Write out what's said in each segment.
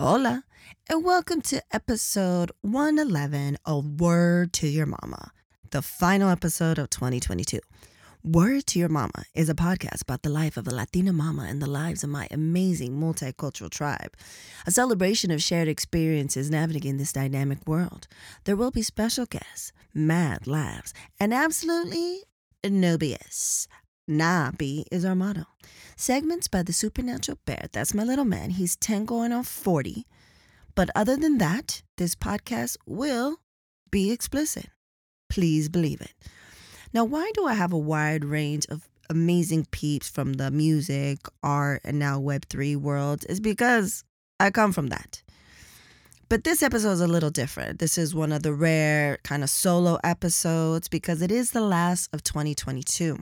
Hola, and welcome to episode 111 of Word to Your Mama, the final episode of 2022. Word to Your Mama is a podcast about the life of a Latina mama and the lives of my amazing multicultural tribe. A celebration of shared experiences navigating this dynamic world. There will be special guests, mad laughs, and absolutely no BS. Nah, is our motto. Segments by the supernatural bear. That's my little man. He's 10 going on 40. But other than that, this podcast will be explicit. Please believe it. Now, why do I have a wide range of amazing peeps from the music, art, and now Web3 worlds? Is because I come from that. But this episode is a little different. This is one of the rare kind of solo episodes because it is the last of 2022.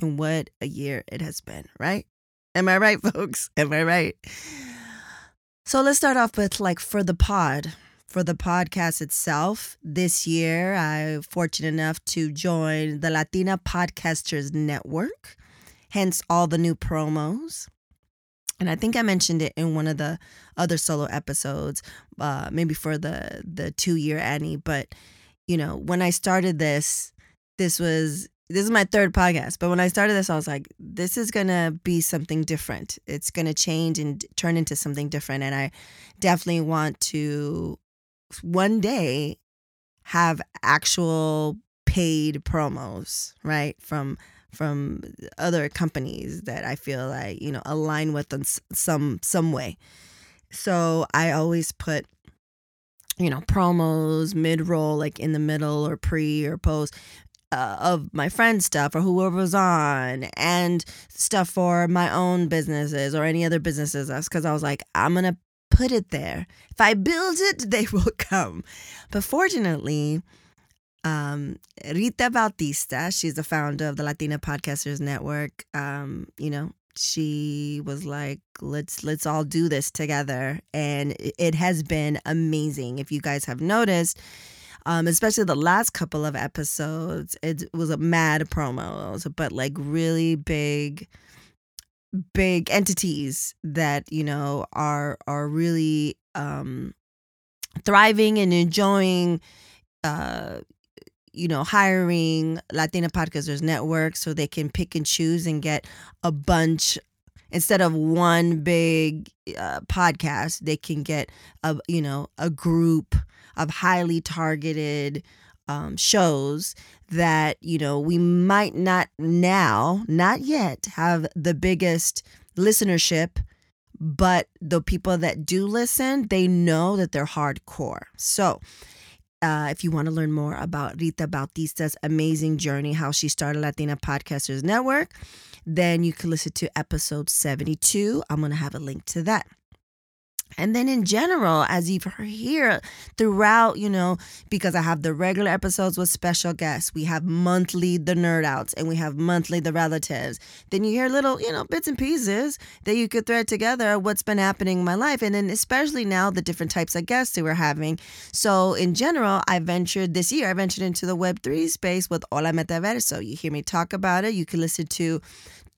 And what a year it has been, right? Am I right, folks? Am I right? So let's start off with like for the pod. For the podcast itself, this year I'm fortunate enough to join the Latina Podcasters Network, hence all the new promos. And I think I mentioned it in one of the other solo episodes, uh, maybe for the the two year Annie. But you know, when I started this, this was this is my third podcast, but when I started this, I was like, this is gonna be something different. It's gonna change and turn into something different. And I definitely want to one day have actual paid promos, right? From from other companies that I feel like, you know, align with in some some way. So I always put you know, promos, mid roll, like in the middle or pre or post uh, of my friend's stuff or whoever was on and stuff for my own businesses or any other businesses That's because I was like, I'm going to put it there. If I build it, they will come. But fortunately, um, Rita Bautista, she's the founder of the Latina Podcasters Network. Um, you know, she was like, let's let's all do this together. And it has been amazing. If you guys have noticed, um, especially the last couple of episodes. It was a mad promo, but like really big, big entities that you know are are really um, thriving and enjoying. Uh, you know, hiring Latina Podcasters Network so they can pick and choose and get a bunch instead of one big uh, podcast. They can get a you know a group of highly targeted um, shows that you know we might not now not yet have the biggest listenership but the people that do listen they know that they're hardcore so uh, if you want to learn more about Rita Bautista's amazing journey, how she started Latina Podcasters Network, then you can listen to episode 72. I'm going to have a link to that. And then in general, as you've heard here throughout, you know, because I have the regular episodes with special guests, we have monthly the nerd outs and we have monthly the relatives. Then you hear little, you know, bits and pieces that you could thread together what's been happening in my life. And then especially now the different types of guests that we're having. So in general, I ventured this year, I ventured into the Web3 space with Hola Metaverso. You hear me talk about it. You can listen to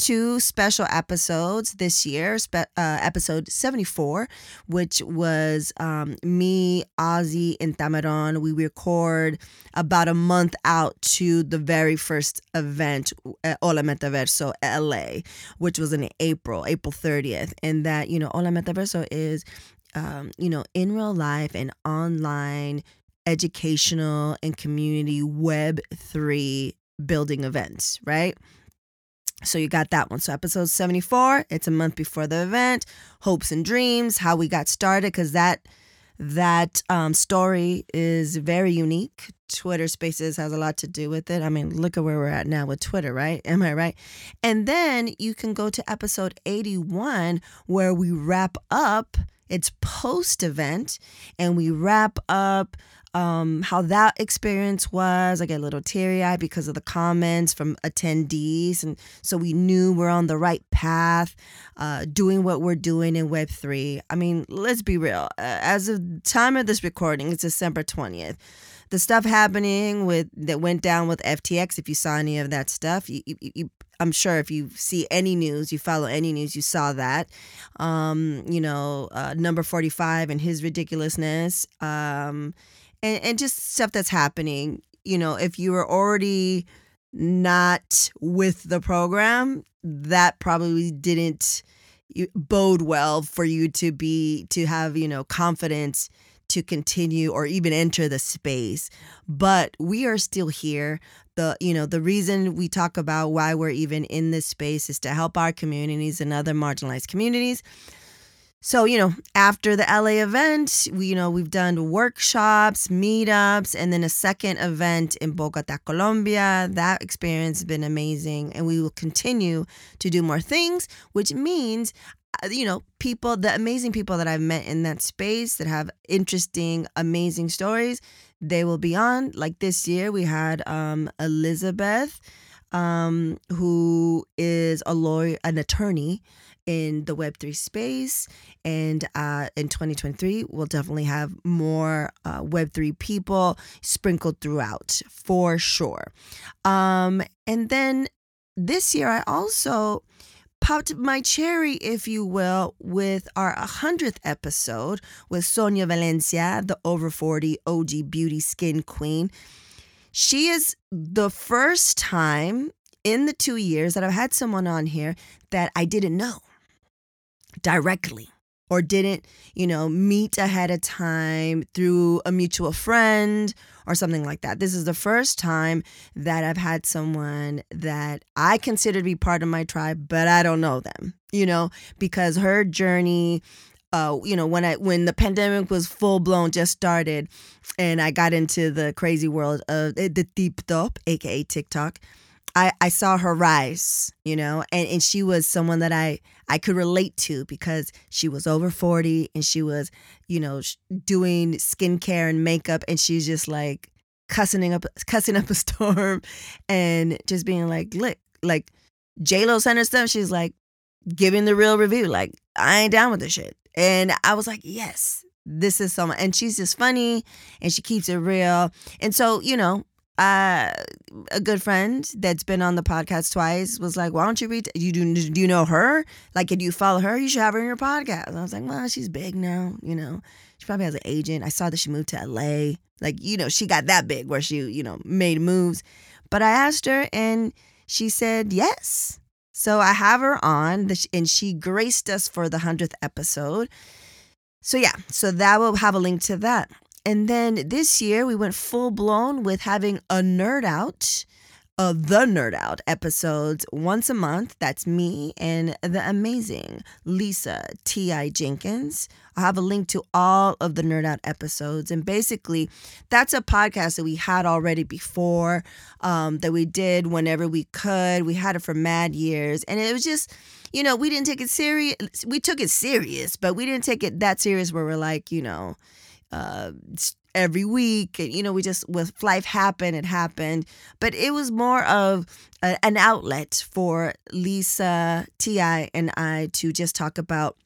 two special episodes this year, spe- uh, episode 74, which was um, me, Ozzy, and Tamaron. We record about a month out to the very first event, uh, Hola Metaverso LA, which was in April, April 30th. And that, you know, Hola Metaverso is, um, you know, in real life and online educational and community Web3 building events, right? So you got that one. So episode 74, it's a month before the event. Hopes and dreams, how we got started, because that that um, story is very unique. Twitter Spaces has a lot to do with it. I mean, look at where we're at now with Twitter, right? Am I right? And then you can go to episode 81 where we wrap up. It's post event, and we wrap up um, how that experience was. I get a little teary eyed because of the comments from attendees. And so we knew we're on the right path, uh, doing what we're doing in Web3. I mean, let's be real. Uh, as of time of this recording, it's December 20th. the stuff happening with that went down with FTX. If you saw any of that stuff, you, you, you I'm sure if you see any news, you follow any news, you saw that. Um, you know, uh, number 45 and his ridiculousness, um, and, and just stuff that's happening. You know, if you were already not with the program, that probably didn't bode well for you to be to have you know confidence to continue or even enter the space but we are still here the you know the reason we talk about why we're even in this space is to help our communities and other marginalized communities so, you know, after the LA event, we, you know, we've done workshops, meetups, and then a second event in Bogota, Colombia. That experience has been amazing. And we will continue to do more things, which means, uh, you know, people, the amazing people that I've met in that space that have interesting, amazing stories, they will be on. Like this year, we had um, Elizabeth, um, who is a lawyer, an attorney in the Web3 space. And uh, in 2023, we'll definitely have more uh, Web3 people sprinkled throughout for sure. Um, and then this year, I also popped my cherry, if you will, with our 100th episode with Sonia Valencia, the over 40 OG beauty skin queen. She is the first time in the two years that I've had someone on here that I didn't know directly or didn't, you know, meet ahead of time through a mutual friend or something like that. This is the first time that I've had someone that I consider to be part of my tribe, but I don't know them, you know, because her journey uh, you know, when I when the pandemic was full blown, just started, and I got into the crazy world of eh, the deep top, aka TikTok. I, I saw her rise, you know, and, and she was someone that I, I could relate to because she was over 40 and she was, you know, doing skincare and makeup and she's just like cussing up, cussing up a storm and just being like, look, like J-Lo sent her stuff. She's like giving the real review. Like, I ain't down with this shit. And I was like, yes, this is someone. And she's just funny and she keeps it real. And so, you know, uh, a good friend that's been on the podcast twice was like, "Why don't you read? You do? Do you know her? Like, do you follow her? You should have her in your podcast." And I was like, "Well, she's big now. You know, she probably has an agent. I saw that she moved to LA. Like, you know, she got that big where she, you know, made moves." But I asked her, and she said yes. So I have her on, and she graced us for the hundredth episode. So yeah, so that will have a link to that. And then this year we went full blown with having a nerd out, uh, the nerd out episodes once a month. That's me and the amazing Lisa T.I. Jenkins. I'll have a link to all of the nerd out episodes. And basically, that's a podcast that we had already before, um, that we did whenever we could. We had it for mad years. And it was just, you know, we didn't take it serious. We took it serious, but we didn't take it that serious where we're like, you know, uh, every week. And, You know, we just, with life happened, it happened. But it was more of a, an outlet for Lisa, T.I., and I to just talk about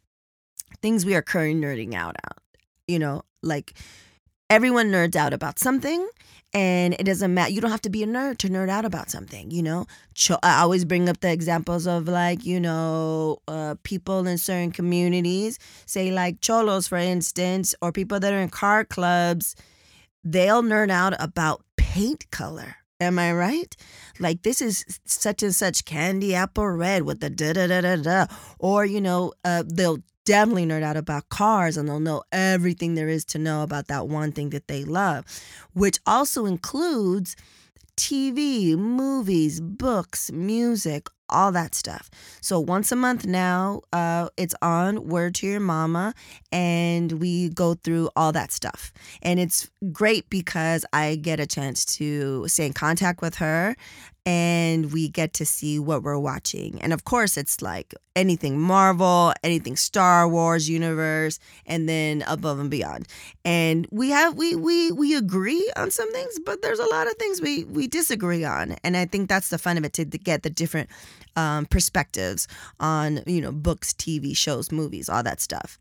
things we are currently nerding out on, You know, like everyone nerds out about something and it doesn't matter you don't have to be a nerd to nerd out about something you know i always bring up the examples of like you know uh, people in certain communities say like cholos for instance or people that are in car clubs they'll nerd out about paint color Am I right? Like this is such and such candy apple red with the da da da da da. Or, you know, uh, they'll definitely nerd out about cars and they'll know everything there is to know about that one thing that they love, which also includes TV, movies, books, music, all that stuff. So once a month now, uh, it's on Word to Your Mama, and we go through all that stuff. And it's great because I get a chance to stay in contact with her and we get to see what we're watching. And of course, it's like anything Marvel, anything Star Wars universe, and then above and beyond. And we have we we we agree on some things, but there's a lot of things we we disagree on. And I think that's the fun of it to, to get the different um, perspectives on you know books, TV shows, movies, all that stuff.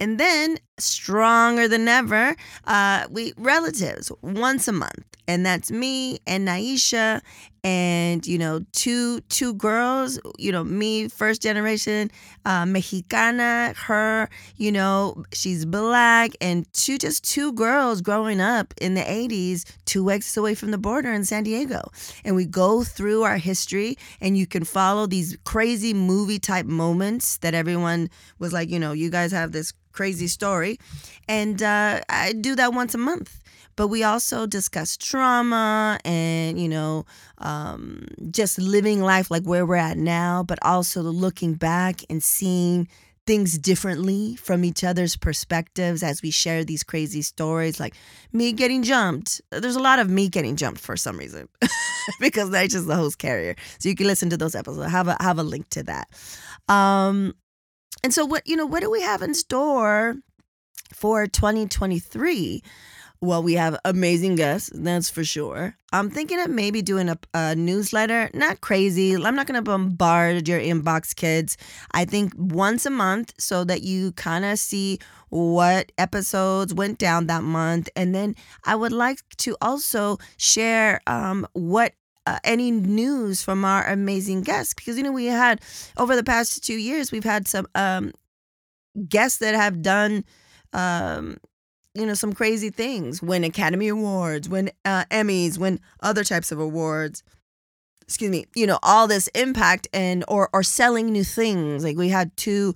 And then stronger than ever, uh, we relatives once a month, and that's me and Naisha and you know two two girls you know me first generation uh, mexicana her you know she's black. And two just two girls growing up in the 80s two exits away from the border in san diego. And we go through our history and you can follow these crazy movie type moments that everyone was like you know you guys have this crazy story. And uh, i do that once a month but we also discuss trauma and you know um, just living life like where we're at now but also looking back and seeing things differently from each other's perspectives as we share these crazy stories like me getting jumped. There's a lot of me getting jumped for some reason because that's just the host carrier. So you can listen to those episodes. Have a have a link to that. Um and so what you know what do we have in store for 2023 well, we have amazing guests, that's for sure. I'm thinking of maybe doing a, a newsletter. Not crazy. I'm not going to bombard your inbox, kids. I think once a month so that you kind of see what episodes went down that month. And then I would like to also share um, what uh, any news from our amazing guests because you know we had over the past two years we've had some um, guests that have done um, you know some crazy things win academy awards win uh, emmys win other types of awards. Excuse me you know all this impact and or or selling new things. Like we had two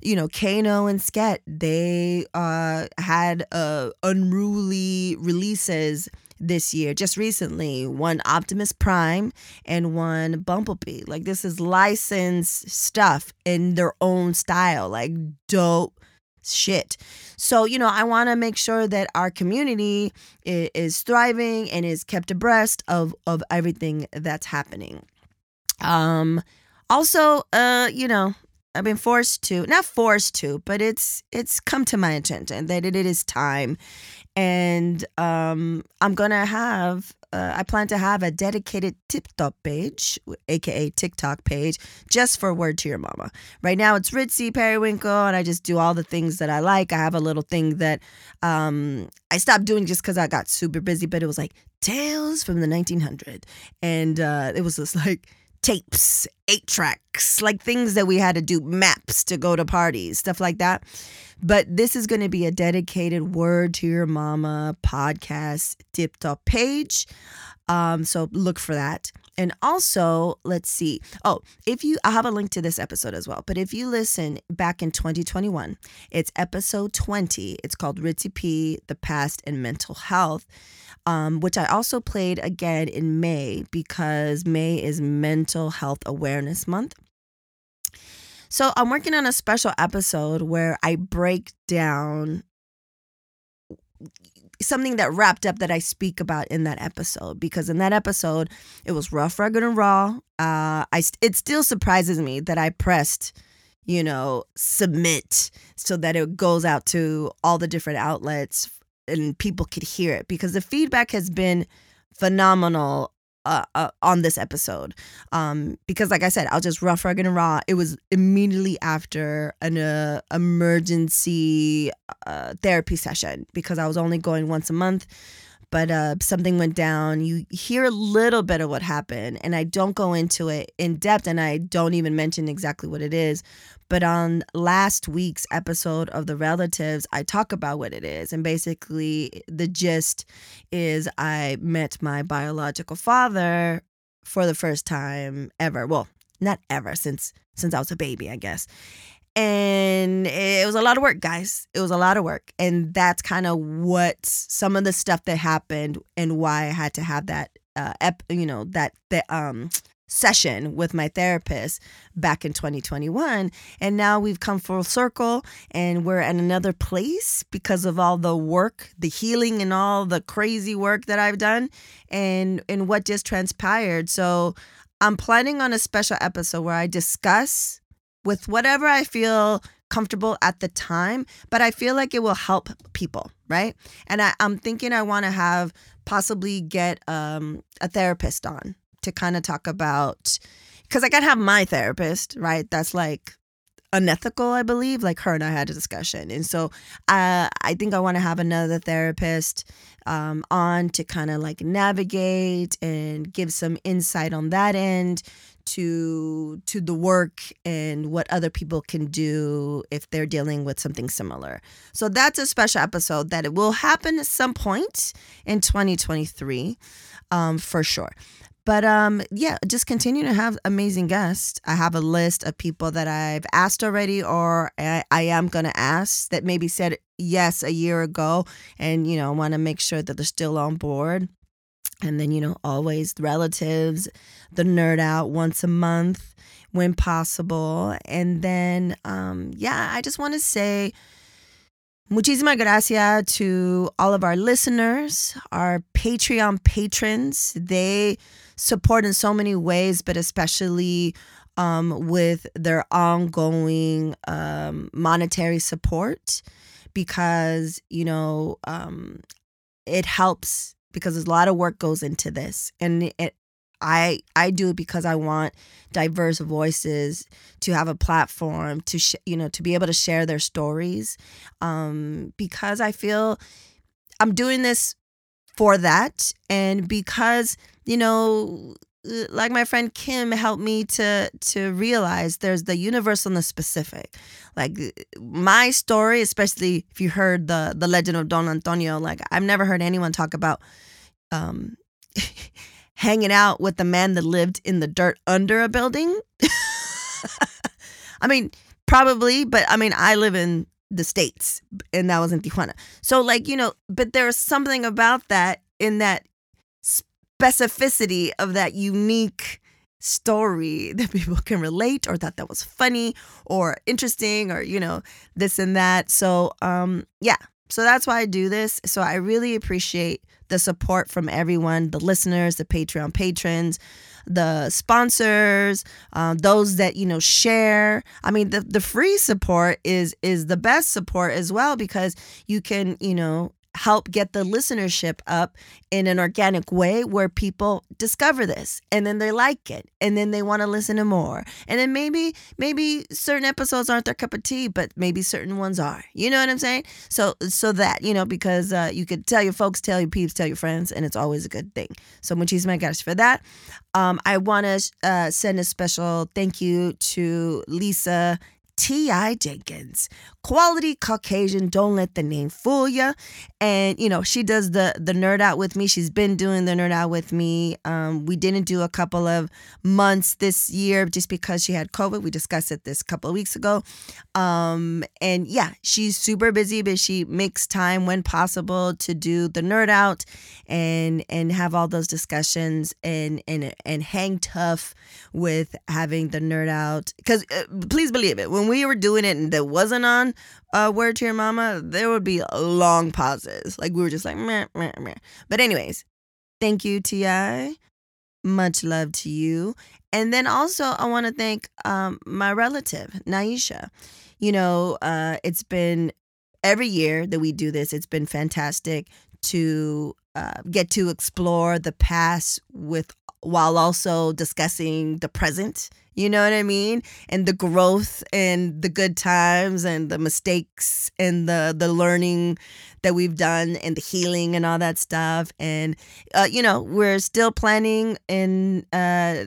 you know kano and sket they uh had uh unruly releases this year. Just recently one optimus prime and one bumblebee. Like this is licensed stuff in their own style. Like dope shit. So, you know, I want to make sure that our community is, thriving and is kept abreast of of everything that's happening. Um also, uh, you know, I've been forced to, not forced to, but it's it's come to my attention that it, it is time and um I'm going to have uh, I plan to have a dedicated TikTok page, aka TikTok page, just for Word to Your Mama. Right now it's Ritzy Periwinkle, and I just do all the things that I like. I have a little thing that um, I stopped doing just because I got super busy, but it was like Tales from the 1900s. And uh, it was just like, tapes, eight tracks, like things that we had to do, maps to go to parties, stuff like that. But this is going to be a dedicated Word to Your Mama podcast tip top page. Um, so look for that. And also, let's see. Oh, if you, I have a link to this episode as well. But if you listen back in 2021, it's episode 20. It's called Ritzy P, The Past and Mental Health um, which I also played again in May because May is Mental Health Awareness Month. So I'm working on a special episode where I break down something that wrapped up that I speak about in that episode because in that episode it was rough, rugged, and raw. Uh, I it still surprises me that I pressed, you know, submit so that it goes out to all the different outlets and people could hear it because the feedback has been phenomenal uh, uh, on this episode. Um, because, like I said, I'll just rough, rugged, and raw. It was immediately after an uh, emergency uh, therapy session because I was only going once a month. But uh, something went down. You hear a little bit of what happened, and I don't go into it in depth, and I don't even mention exactly what it is. But on last week's episode of The Relatives, I talk about what it is. And basically, the gist is I met my biological father for the first time ever. Well, not ever since since I was a baby, I guess. And it was a lot of work, guys. It was a lot of work. And that's kind of what some of the stuff that happened and why I had to have that uh ep, you know, that that um session with my therapist back in 2021 and now we've come full circle and we're at another place because of all the work the healing and all the crazy work that I've done and and what just transpired so I'm planning on a special episode where I discuss with whatever I feel comfortable at the time, but I feel like it will help people, right? And I, am thinking I want to have possibly get um, a therapist on to kind of talk about because I gotta have my therapist, right? That's like unethical, I believe. Like her and I had a discussion, and so uh, I think I want to have another therapist um, on to kind of like navigate and give some insight on that end to to the work and what other people can do if they're dealing with something similar. So that's a special episode that it will happen at some point in 2023 um, for sure. But um, yeah, just continue to have amazing guests. I have a list of people that I've asked already, or I, I am gonna ask that maybe said yes a year ago, and you know want to make sure that they're still on board. And then you know always relatives, the nerd out once a month when possible, and then um, yeah, I just want to say Muchísimas gracias to all of our listeners, our Patreon patrons. They support in so many ways, but especially um, with their ongoing um, monetary support because, you know, um, it helps because a lot of work goes into this. And it, I I do it because I want diverse voices to have a platform to sh- you know to be able to share their stories um because I feel I'm doing this for that and because you know like my friend Kim helped me to to realize there's the universal and the specific. Like my story, especially if you heard the the legend of Don Antonio, like I've never heard anyone talk about um hanging out with the man that lived in the dirt under a building. I mean, probably, but I mean, I live in the States and that was in Tijuana. So, like, you know, but there's something about that in that specificity of that unique story that people can relate or thought that was funny or interesting or, you know, this and that. So, um, yeah. So that's why I do this. So I really appreciate the support from everyone the listeners, the Patreon patrons, the sponsors, uh, those that you know share. I mean, the the free support is is the best support as well because you can you know help get the listenership up in an organic way where people discover this and then they like it and then they want to listen to more. And then maybe maybe certain episodes aren't their cup of tea but maybe certain ones are. You know what i'm saying? So so that you know because uh, you could tell your folks tell your peeps tell your friends and it's always a good thing. So muchísimas gracias for that. Um, i want to uh, send a special thank you to lisa T.I. Jenkins. Quality Caucasian, don't let the name fool you. And, you know, she does the the nerd out with me. She's been doing the nerd out with me. Um, we didn't do a couple of months this year just because she had COVID. We discussed it this couple of weeks ago. Um, and yeah, she's super busy, but she makes time when possible to do the nerd out and and have all those discussions and and and hang tough with having the nerd out. Because uh, please believe it, when we were doing it and that wasn't on uh, Word to Your Mama, there would be long pauses. Like we were just like, meh, meh, meh. But, anyways, thank you, T.I. Much love to you. And then also, I want to thank um, my relative, Naisha. You know, uh, it's been every year that we do this, it's been fantastic to uh, get to explore the past with while also discussing the present you know what I mean? And the growth and the good times and the mistakes and the the learning that we've done and the healing and all that stuff. And uh, you know, we're still planning in uh,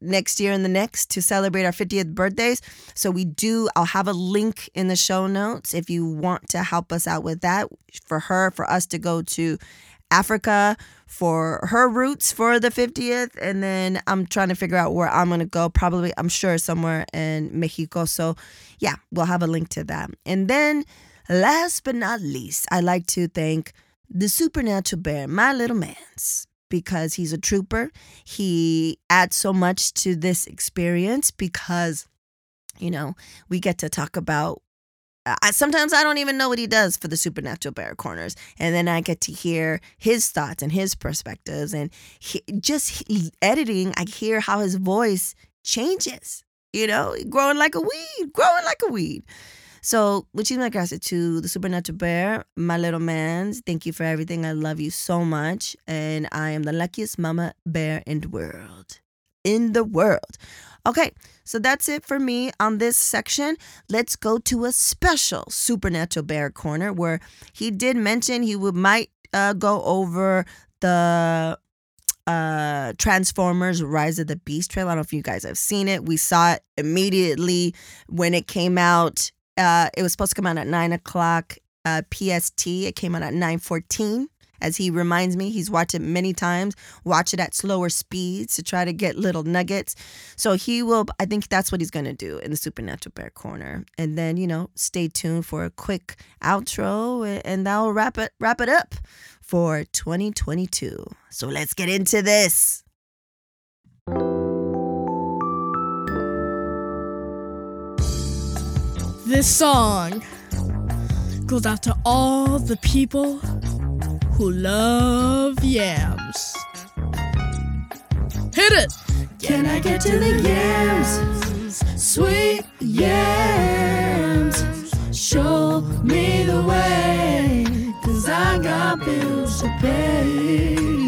next year and the next to celebrate our 50th birthdays. So we do. I'll have a link in the show notes if you want to help us out with that for her for us to go to Africa for her roots for the 50th. And then I'm trying to figure out where I'm going to go. Probably, I'm sure somewhere in Mexico. So, yeah, we'll have a link to that. And then, last but not least, I'd like to thank the supernatural bear, my little man's. because he's a trooper. He adds so much to this experience because, you know, we get to talk about. I, sometimes I don't even know what he does for the Supernatural Bear Corners, and then I get to hear his thoughts and his perspectives, and he, just he, editing. I hear how his voice changes. You know, growing like a weed, growing like a weed. So, muchísimas gracias to the Supernatural Bear, my little mans. Thank you for everything. I love you so much. And I am the luckiest mama bear in the world. In the world. Okay, so that's it for me on this section. Let's go to a special Supernatural Bear corner where he did mention he would might uh, go over the uh Transformers Rise of the Beast trailer. I don't know if you guys have seen it. We saw it immediately when it came out uh, it was supposed to come out at nine o'clock uh, PST. It came out at nine fourteen. As he reminds me, he's watched it many times. Watch it at slower speeds to try to get little nuggets. So he will. I think that's what he's gonna do in the Supernatural Bear Corner. And then you know, stay tuned for a quick outro, and that'll wrap it wrap it up for 2022. So let's get into this. This song goes out to all the people who love yams. Hit it! Can I get to the yams? Sweet yams. Show me the way, cause I got bills to pay.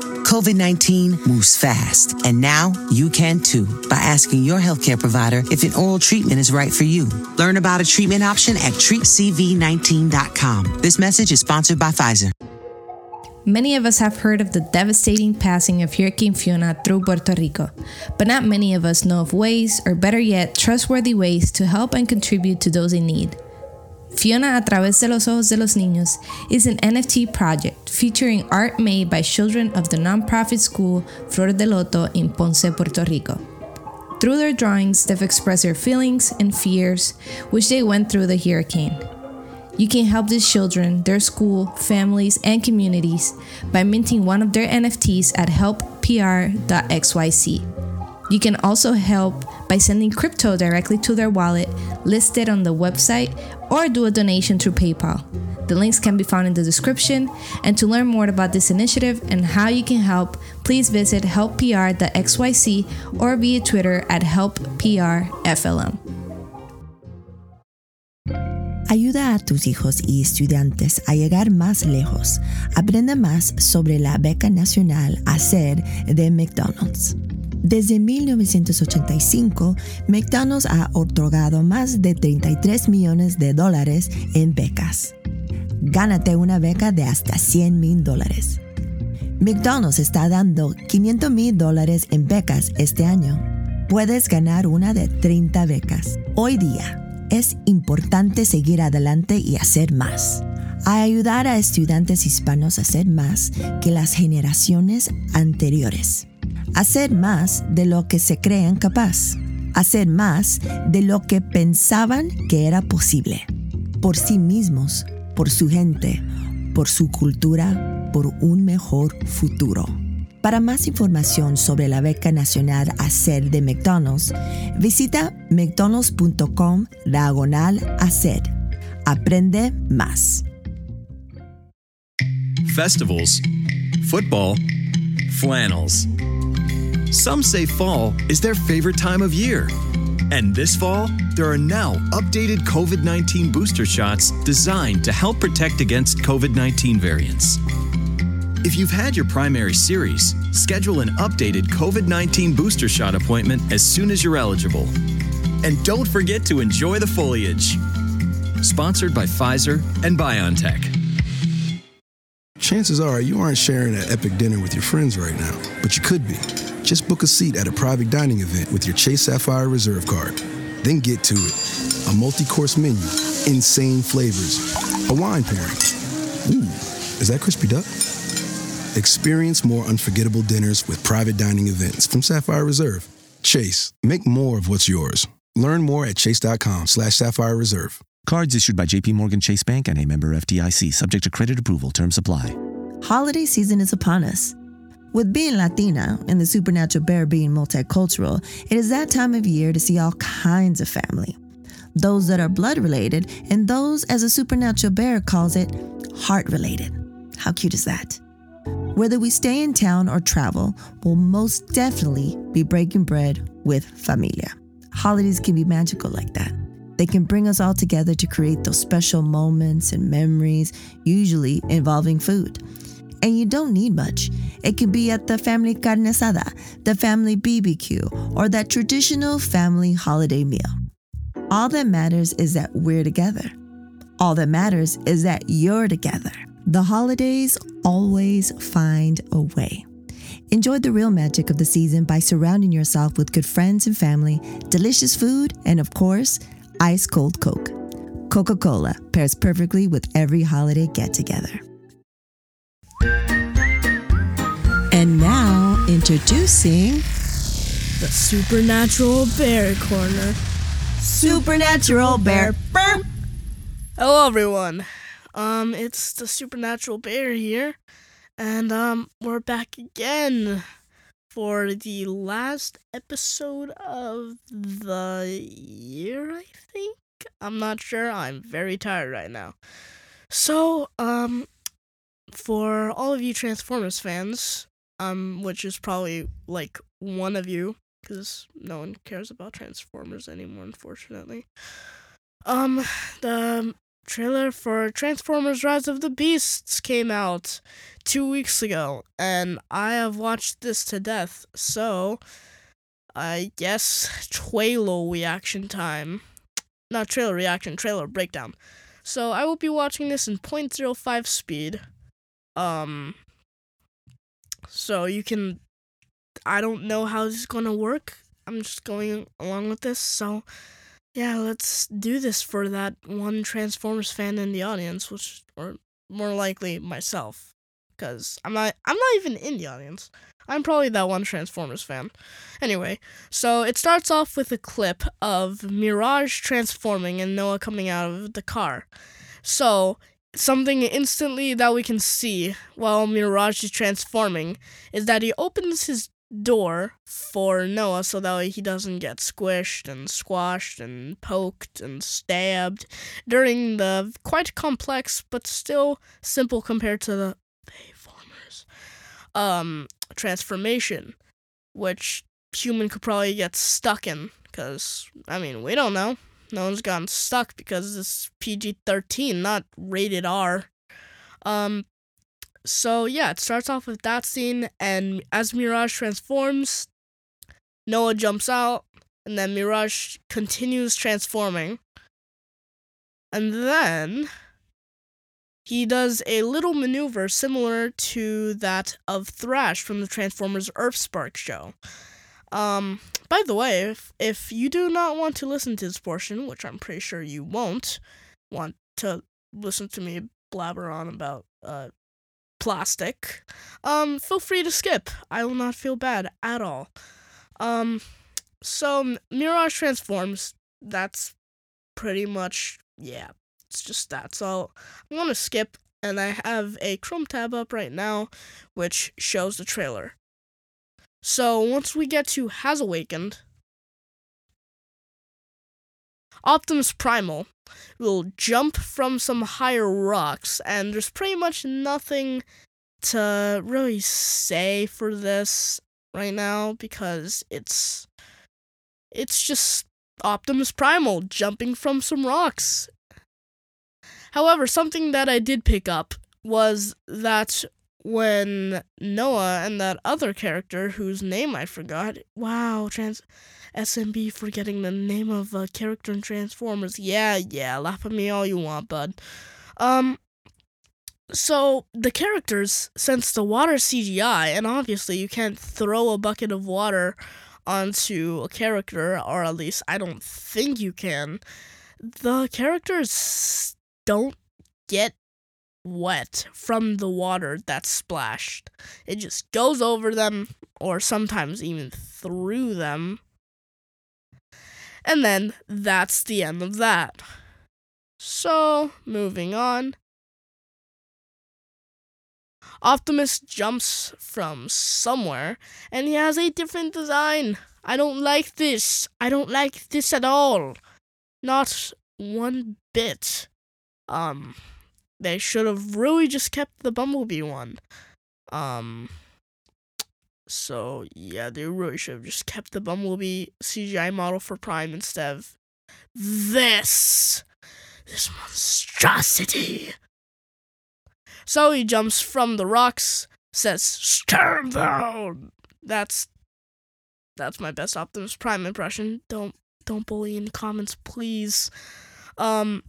COVID 19 moves fast, and now you can too by asking your healthcare provider if an oral treatment is right for you. Learn about a treatment option at treatcv19.com. This message is sponsored by Pfizer. Many of us have heard of the devastating passing of Hurricane Fiona through Puerto Rico, but not many of us know of ways, or better yet, trustworthy ways to help and contribute to those in need. Fiona a través de los ojos de los niños is an NFT project featuring art made by children of the nonprofit school Flor de Loto in Ponce, Puerto Rico. Through their drawings, they've expressed their feelings and fears which they went through the hurricane. You can help these children, their school, families, and communities by minting one of their NFTs at helppr.xyz. You can also help by sending crypto directly to their wallet listed on the website or do a donation through PayPal. The links can be found in the description. And to learn more about this initiative and how you can help, please visit helppr.xyz or via Twitter at helpprflm. Ayuda a tus hijos y estudiantes a llegar más lejos. Aprende más sobre la beca nacional hacer de McDonald's. Desde 1985, McDonald's ha otorgado más de 33 millones de dólares en becas. Gánate una beca de hasta 100 mil dólares. McDonald's está dando 500 mil dólares en becas este año. Puedes ganar una de 30 becas. Hoy día, es importante seguir adelante y hacer más. A ayudar a estudiantes hispanos a hacer más que las generaciones anteriores. Hacer más de lo que se creen capaz. Hacer más de lo que pensaban que era posible. Por sí mismos, por su gente, por su cultura, por un mejor futuro. Para más información sobre la beca nacional Hacer de McDonald's, visita mcdonalds.com diagonal hacer. Aprende más. Festivals, football, flannels. Some say fall is their favorite time of year. And this fall, there are now updated COVID 19 booster shots designed to help protect against COVID 19 variants. If you've had your primary series, schedule an updated COVID 19 booster shot appointment as soon as you're eligible. And don't forget to enjoy the foliage. Sponsored by Pfizer and BioNTech. Chances are you aren't sharing an epic dinner with your friends right now, but you could be. Just book a seat at a private dining event with your Chase Sapphire Reserve card. Then get to it. A multi course menu insane flavors, a wine pairing. Ooh, is that crispy duck? Experience more unforgettable dinners with private dining events from Sapphire Reserve. Chase, make more of what's yours. Learn more at chase.com slash sapphire reserve. Cards issued by JP Morgan Chase Bank and a member of FDIC, subject to credit approval. Terms apply. Holiday season is upon us. With being Latina and the supernatural bear being multicultural, it is that time of year to see all kinds of family. Those that are blood related, and those, as a supernatural bear calls it, heart related. How cute is that? Whether we stay in town or travel, we'll most definitely be breaking bread with familia. Holidays can be magical like that. They can bring us all together to create those special moments and memories, usually involving food. And you don't need much. It could be at the family carne asada, the family BBQ, or that traditional family holiday meal. All that matters is that we're together. All that matters is that you're together. The holidays always find a way. Enjoy the real magic of the season by surrounding yourself with good friends and family, delicious food, and of course, ice cold Coke. Coca Cola pairs perfectly with every holiday get together. And now, introducing The Supernatural Bear Corner. Supernatural Bear. Hello, everyone. Um, it's the Supernatural Bear here, and um, we're back again for the last episode of the year. I think I'm not sure. I'm very tired right now. So, um, for all of you Transformers fans, um, which is probably like one of you, because no one cares about Transformers anymore, unfortunately. Um, the trailer for Transformers Rise of the Beasts came out two weeks ago, and I have watched this to death, so I guess trailer reaction time. Not trailer reaction, trailer breakdown. So I will be watching this in 0.05 speed. Um, so you can. I don't know how this is gonna work. I'm just going along with this, so yeah, let's do this for that one Transformers fan in the audience, which or more likely myself, because I'm not I'm not even in the audience. I'm probably that one Transformers fan. Anyway, so it starts off with a clip of Mirage transforming and Noah coming out of the car. So something instantly that we can see while Mirage is transforming is that he opens his door for Noah so that he doesn't get squished and squashed and poked and stabbed during the quite complex but still simple compared to the Bayformers um transformation which human could probably get stuck in cuz I mean we don't know no one's gotten stuck because it's PG-13 not rated R um so yeah, it starts off with that scene, and as Mirage transforms, Noah jumps out, and then Mirage continues transforming. And then he does a little maneuver similar to that of Thrash from the Transformers Earthspark show. Um, by the way, if, if you do not want to listen to this portion, which I'm pretty sure you won't want to listen to me blabber on about uh, plastic, um, feel free to skip. I will not feel bad at all. Um, so Mirage transforms. That's pretty much yeah. It's just that. So I'm gonna skip, and I have a Chrome tab up right now, which shows the trailer. So once we get to Has Awakened, Optimus Primal will jump from some higher rocks, and there's pretty much nothing to really say for this right now because it's it's just Optimus Primal jumping from some rocks. However, something that I did pick up was that when Noah and that other character whose name I forgot, wow, trans SMB forgetting the name of a character in Transformers. Yeah, yeah, laugh at me all you want, bud. Um, so the characters since the water CGI, and obviously you can't throw a bucket of water onto a character, or at least I don't think you can. the characters don't get wet from the water that's splashed. It just goes over them, or sometimes even through them. And then that's the end of that. So, moving on. Optimus jumps from somewhere and he has a different design. I don't like this. I don't like this at all. Not one bit. Um, they should have really just kept the Bumblebee one. Um, so yeah, they really should have just kept the Bumblebee CGI model for Prime instead of this. This monstrosity. So he jumps from the rocks, says, down! That's that's my best Optimus Prime impression. Don't don't bully in the comments, please. Um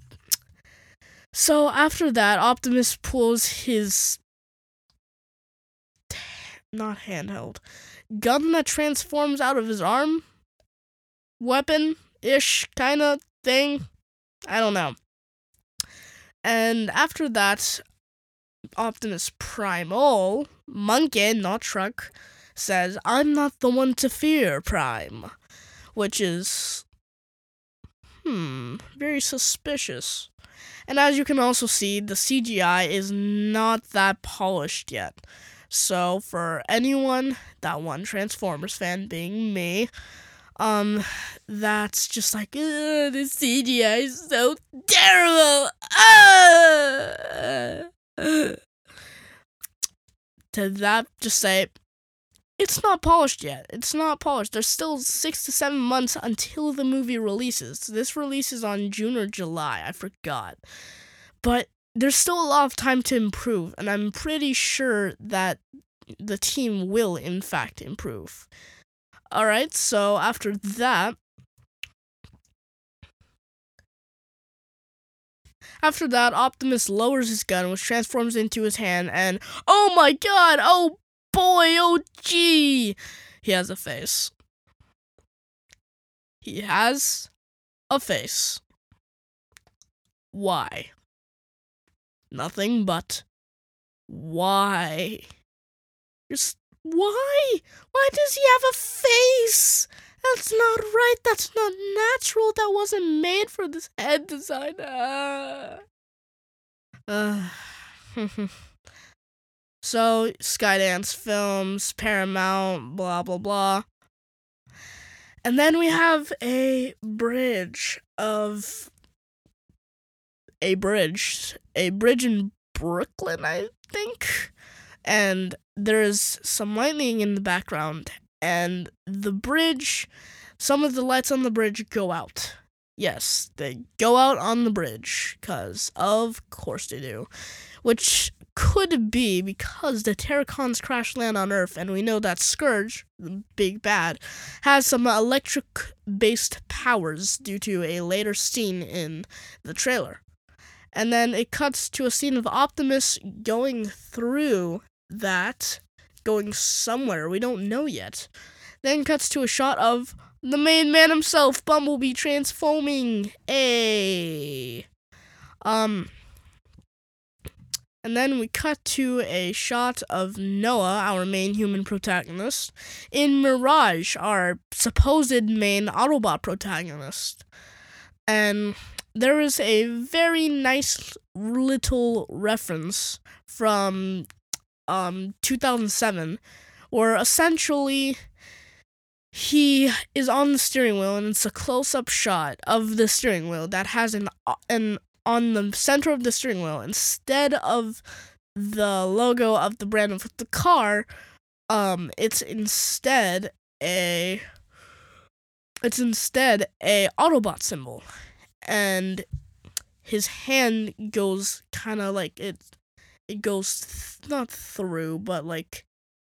so after that, Optimus pulls his not handheld gun that transforms out of his arm weapon ish kind of thing. I don't know. And after that, Optimus Primal, Monkey, not Truck, says, I'm not the one to fear, Prime. Which is. Hmm, very suspicious. And as you can also see, the CGI is not that polished yet. So, for anyone, that one Transformers fan being me, um, that's just like, the CGI is so terrible. Ah! to that, just say, it's not polished yet. It's not polished. There's still six to seven months until the movie releases. This releases on June or July. I forgot. But there's still a lot of time to improve, and I'm pretty sure that the team will, in fact, improve. Alright, so after that, After that, Optimus lowers his gun, which transforms into his hand, and oh my god, oh boy, oh gee, he has a face. He has a face. Why? Nothing but why? Just why? Why does he have a face? That's not right. That's not natural. That wasn't made for this head design. Uh, uh. so, Skydance Films, Paramount, blah, blah, blah. And then we have a bridge of. A bridge. A bridge in Brooklyn, I think. And there's some lightning in the background and the bridge, some of the lights on the bridge go out. Yes, they go out on the bridge, because of course they do. Which could be because the Terrorcons crash land on Earth, and we know that Scourge, the big bad, has some electric based powers due to a later scene in the trailer. And then it cuts to a scene of Optimus going through that going somewhere. We don't know yet. Then cuts to a shot of the main man himself, Bumblebee, transforming. A. Um. And then we cut to a shot of Noah, our main human protagonist, in Mirage, our supposed main Autobot protagonist. And there is a very nice little reference from um 2007 where essentially he is on the steering wheel and it's a close-up shot of the steering wheel that has an an on the center of the steering wheel instead of the logo of the brand of the car um it's instead a it's instead a autobot symbol and his hand goes kind of like it it goes th- not through, but like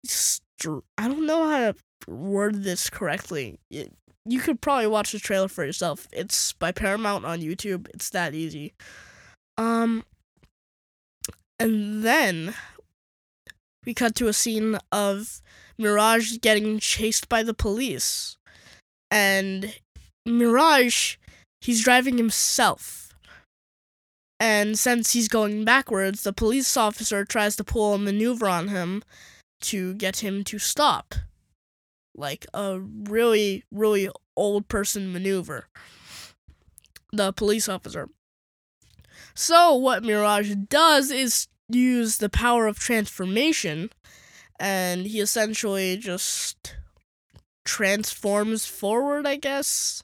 str- I don't know how to word this correctly. It, you could probably watch the trailer for yourself. It's by Paramount on YouTube. It's that easy. Um and then we cut to a scene of Mirage getting chased by the police. And Mirage he's driving himself. And since he's going backwards, the police officer tries to pull a maneuver on him to get him to stop. Like a really, really old person maneuver. The police officer. So, what Mirage does is use the power of transformation, and he essentially just transforms forward, I guess.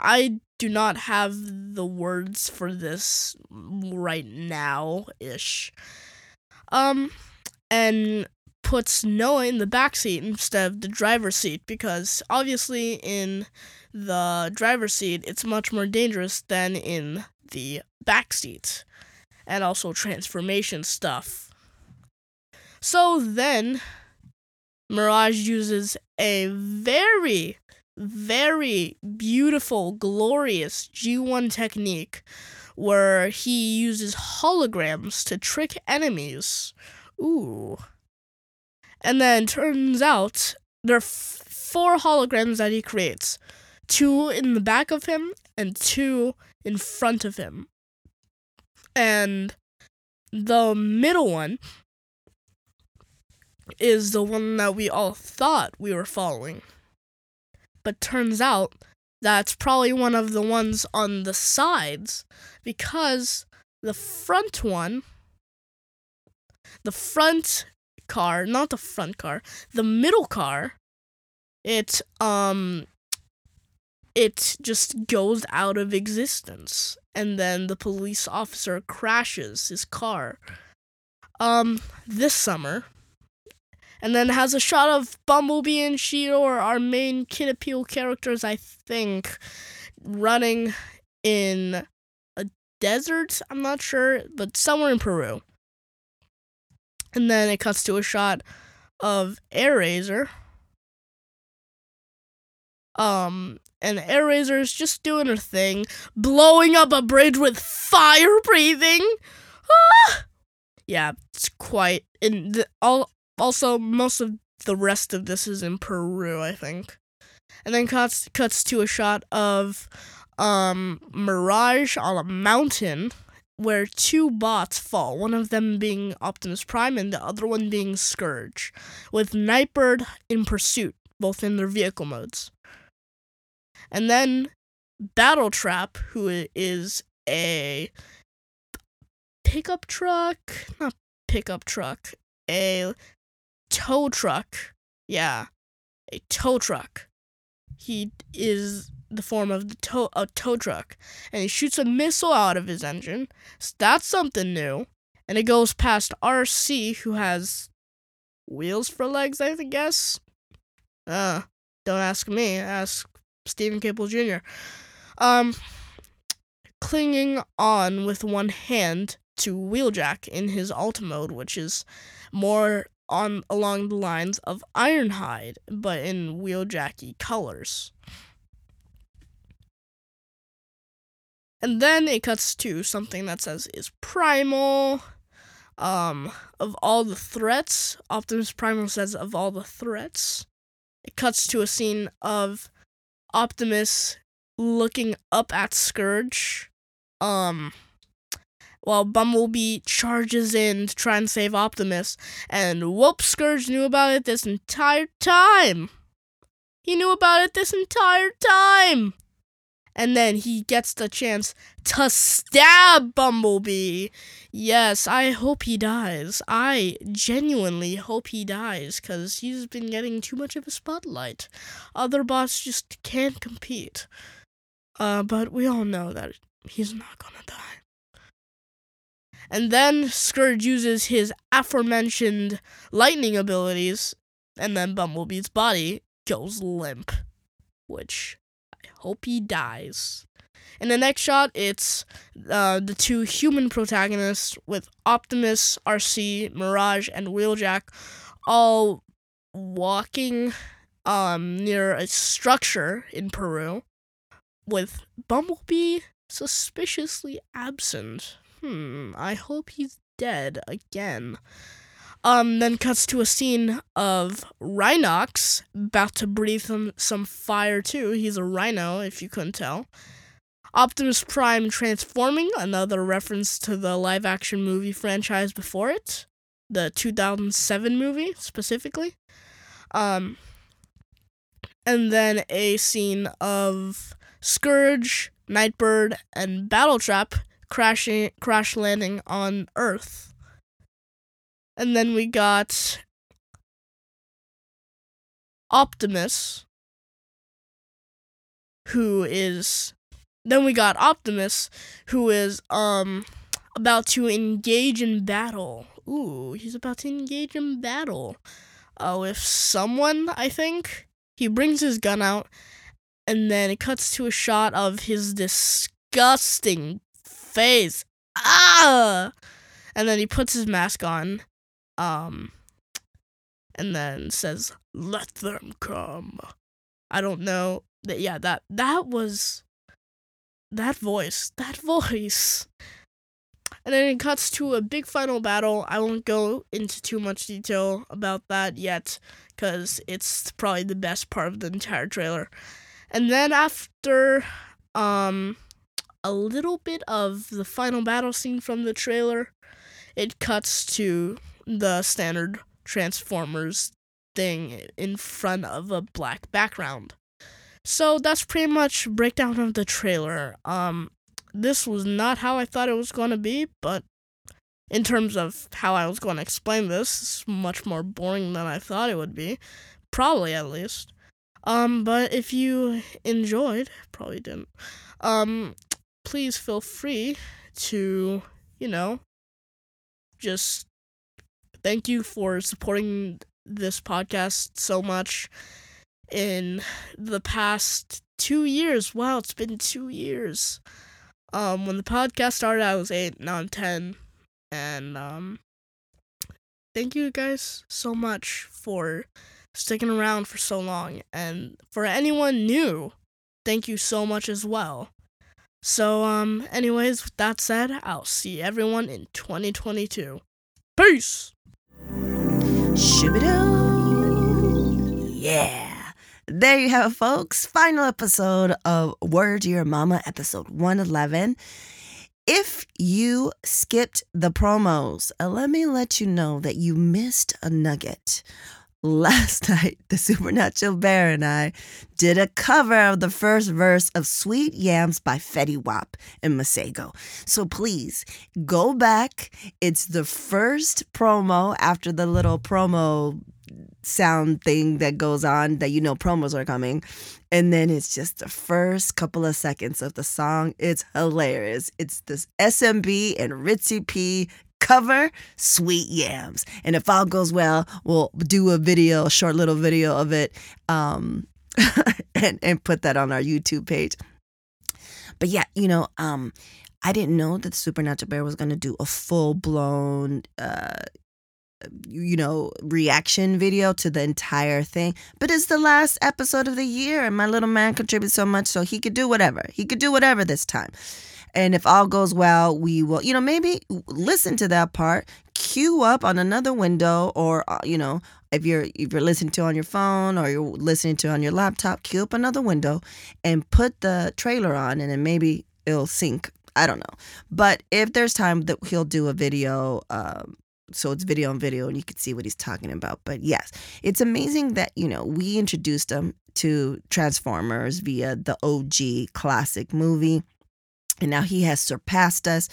I do not have the words for this right now ish. Um, and puts Noah in the back seat instead of the driver's seat because obviously in the driver's seat it's much more dangerous than in the back seat and also transformation stuff. So then Mirage uses a very very beautiful, glorious G1 technique where he uses holograms to trick enemies. Ooh. And then turns out there are f- four holograms that he creates two in the back of him and two in front of him. And the middle one is the one that we all thought we were following but turns out that's probably one of the ones on the sides because the front one, the front car, not the front car, the middle car, it um it just goes out of existence and then the police officer crashes his car. Um this summer and then has a shot of Bumblebee and Cheetor, our main kid appeal characters, I think, running in a desert. I'm not sure, but somewhere in Peru. And then it cuts to a shot of Air Airazor. Um, and Air Airazor is just doing her thing, blowing up a bridge with fire breathing. Ah! Yeah, it's quite in the, all also, most of the rest of this is in Peru, I think. And then cuts cuts to a shot of um Mirage on a mountain where two bots fall, one of them being Optimus Prime and the other one being Scourge, with Nightbird in pursuit, both in their vehicle modes. And then Battletrap, who is a pickup truck, not pickup truck, a tow truck. Yeah, a tow truck. He is the form of the tow a tow truck, and he shoots a missile out of his engine. So that's something new. And it goes past Arcee, who has wheels for legs, I guess. Uh, don't ask me. Ask Steven Caple Jr. Um, clinging on with one hand to Wheeljack in his Alta mode, which is more on along the lines of Ironhide, but in Wheeljacky colors. And then it cuts to something that says is primal. Um, of all the threats, Optimus Primal says of all the threats. It cuts to a scene of Optimus looking up at Scourge. Um, while Bumblebee charges in to try and save Optimus, and whoop, Scourge knew about it this entire time. He knew about it this entire time. And then he gets the chance to stab Bumblebee. Yes, I hope he dies. I genuinely hope he dies because he's been getting too much of a spotlight. Other bots just can't compete. Uh, but we all know that he's not gonna die. And then Scourge uses his aforementioned lightning abilities, and then Bumblebee's body goes limp, which hope he dies. In the next shot, it's uh, the two human protagonists with Optimus, Arcee, Mirage, and Wheeljack all walking um, near a structure in Peru with Bumblebee suspiciously absent. Hmm, I hope he's dead again. Um, then cuts to a scene of Rhinox about to breathe some, some fire too. He's a rhino, if you couldn't tell. Optimus Prime transforming, another reference to the live action movie franchise before it, the 2007 movie specifically. Um, and then a scene of Scourge, Nightbird, and Battletrap crashing crash landing on Earth. And then we got Optimus who is then we got Optimus who is um about to engage in battle. Ooh, he's about to engage in battle. Uh, with someone, I think. He brings his gun out and then it cuts to a shot of his disgusting face. Ah! And then he puts his mask on. Um and then says, "Let them come." I don't know. That yeah, that that was that voice. That voice. And then it cuts to a big final battle. I won't go into too much detail about that yet cuz it's probably the best part of the entire trailer. And then after um a little bit of the final battle scene from the trailer, it cuts to the standard Transformers thing in front of a black background. So that's pretty much breakdown of the trailer. Um this was not how I thought it was going to be, but in terms of how I was going to explain this, it's much more boring than I thought it would be. Probably at least. Um, but if you enjoyed, probably didn't, um, please feel free to, you know, just thank you for supporting this podcast so much in the past two years. Wow, it's been two years. Um, when the podcast started, I was eight, now I'm 10. And, um, thank you guys so much for sticking around for so long. And for anyone new, thank you so much as well. So, um, anyways, with that said, I'll see everyone in 2022. Peace! Shibidoo. Yeah. There you have it, folks. Final episode of Word to Your Mama, episode 111. If you skipped the promos, uh, let me let you know that you missed a nugget. Last night, the Supernatural Bear and I did a cover of the first verse of Sweet Yams by Fetty Wap and Masego. So please go back. It's the first promo after the little promo sound thing that goes on that you know promos are coming. And then it's just the first couple of seconds of the song. It's hilarious. It's this SMB and Ritzy P cover Sweet Yams. And if all goes well, we'll do a video, a short little video of it, um, and, and put that on our YouTube page. But yeah, you know, um, I didn't know that Supernatural Bear was gonna do a full blown uh you know, reaction video to the entire thing. But it's the last episode of the year, and my little man contributes so much, so he could do whatever. He could do whatever this time. And if all goes well, we will, you know, maybe listen to that part, queue up on another window, or uh, you know, if you're if you're listening to on your phone or you're listening to on your laptop, queue up another window and put the trailer on, and then maybe it'll sync. I don't know, but if there's time that he'll do a video. Um, so it's video on video and you can see what he's talking about but yes it's amazing that you know we introduced him to transformers via the og classic movie and now he has surpassed us.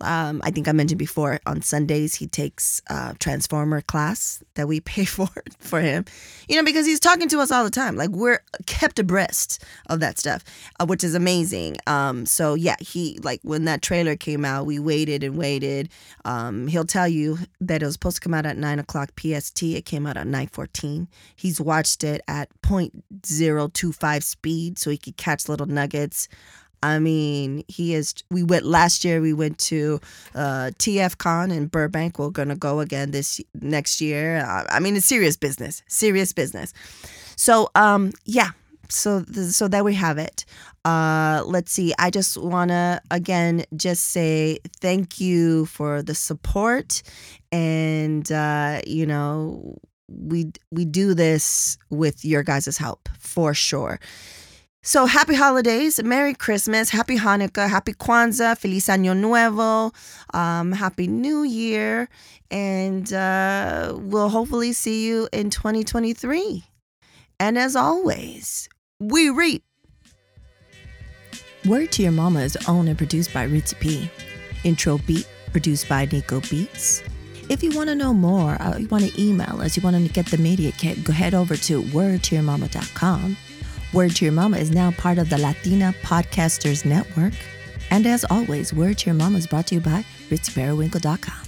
Um, I think I mentioned before on Sundays he takes uh, Transformer class that we pay for for him, you know, because he's talking to us all the time. Like we're kept abreast of that stuff, uh, which is amazing. Um, so yeah, he like when that trailer came out, we waited and waited. Um, he'll tell you that it was supposed to come out at nine o'clock PST. It came out at nine fourteen. He's watched it at 0.025 speed, so he could catch little nuggets. I mean, he is. We went last year. We went to uh, TF Con in Burbank. We're gonna go again this next year. I mean, it's serious business. Serious business. So, um, yeah. So, so there we have it. Uh, let's see. I just wanna again just say thank you for the support, and uh, you know, we we do this with your guys' help for sure. So happy holidays, Merry Christmas, Happy Hanukkah, Happy Kwanzaa, Feliz Año Nuevo, um, Happy New Year, and uh, we'll hopefully see you in 2023. And as always, we reap. Word to Your Mama is owned and produced by Ritzy P. Intro beat produced by Nico Beats. If you want to know more, uh, you want to email us, you want to get the media kit, go head over to wordtoyourmama.com. Word to Your Mama is now part of the Latina Podcasters Network. And as always, Word to Your Mama is brought to you by RitzyPeriwinkle.com.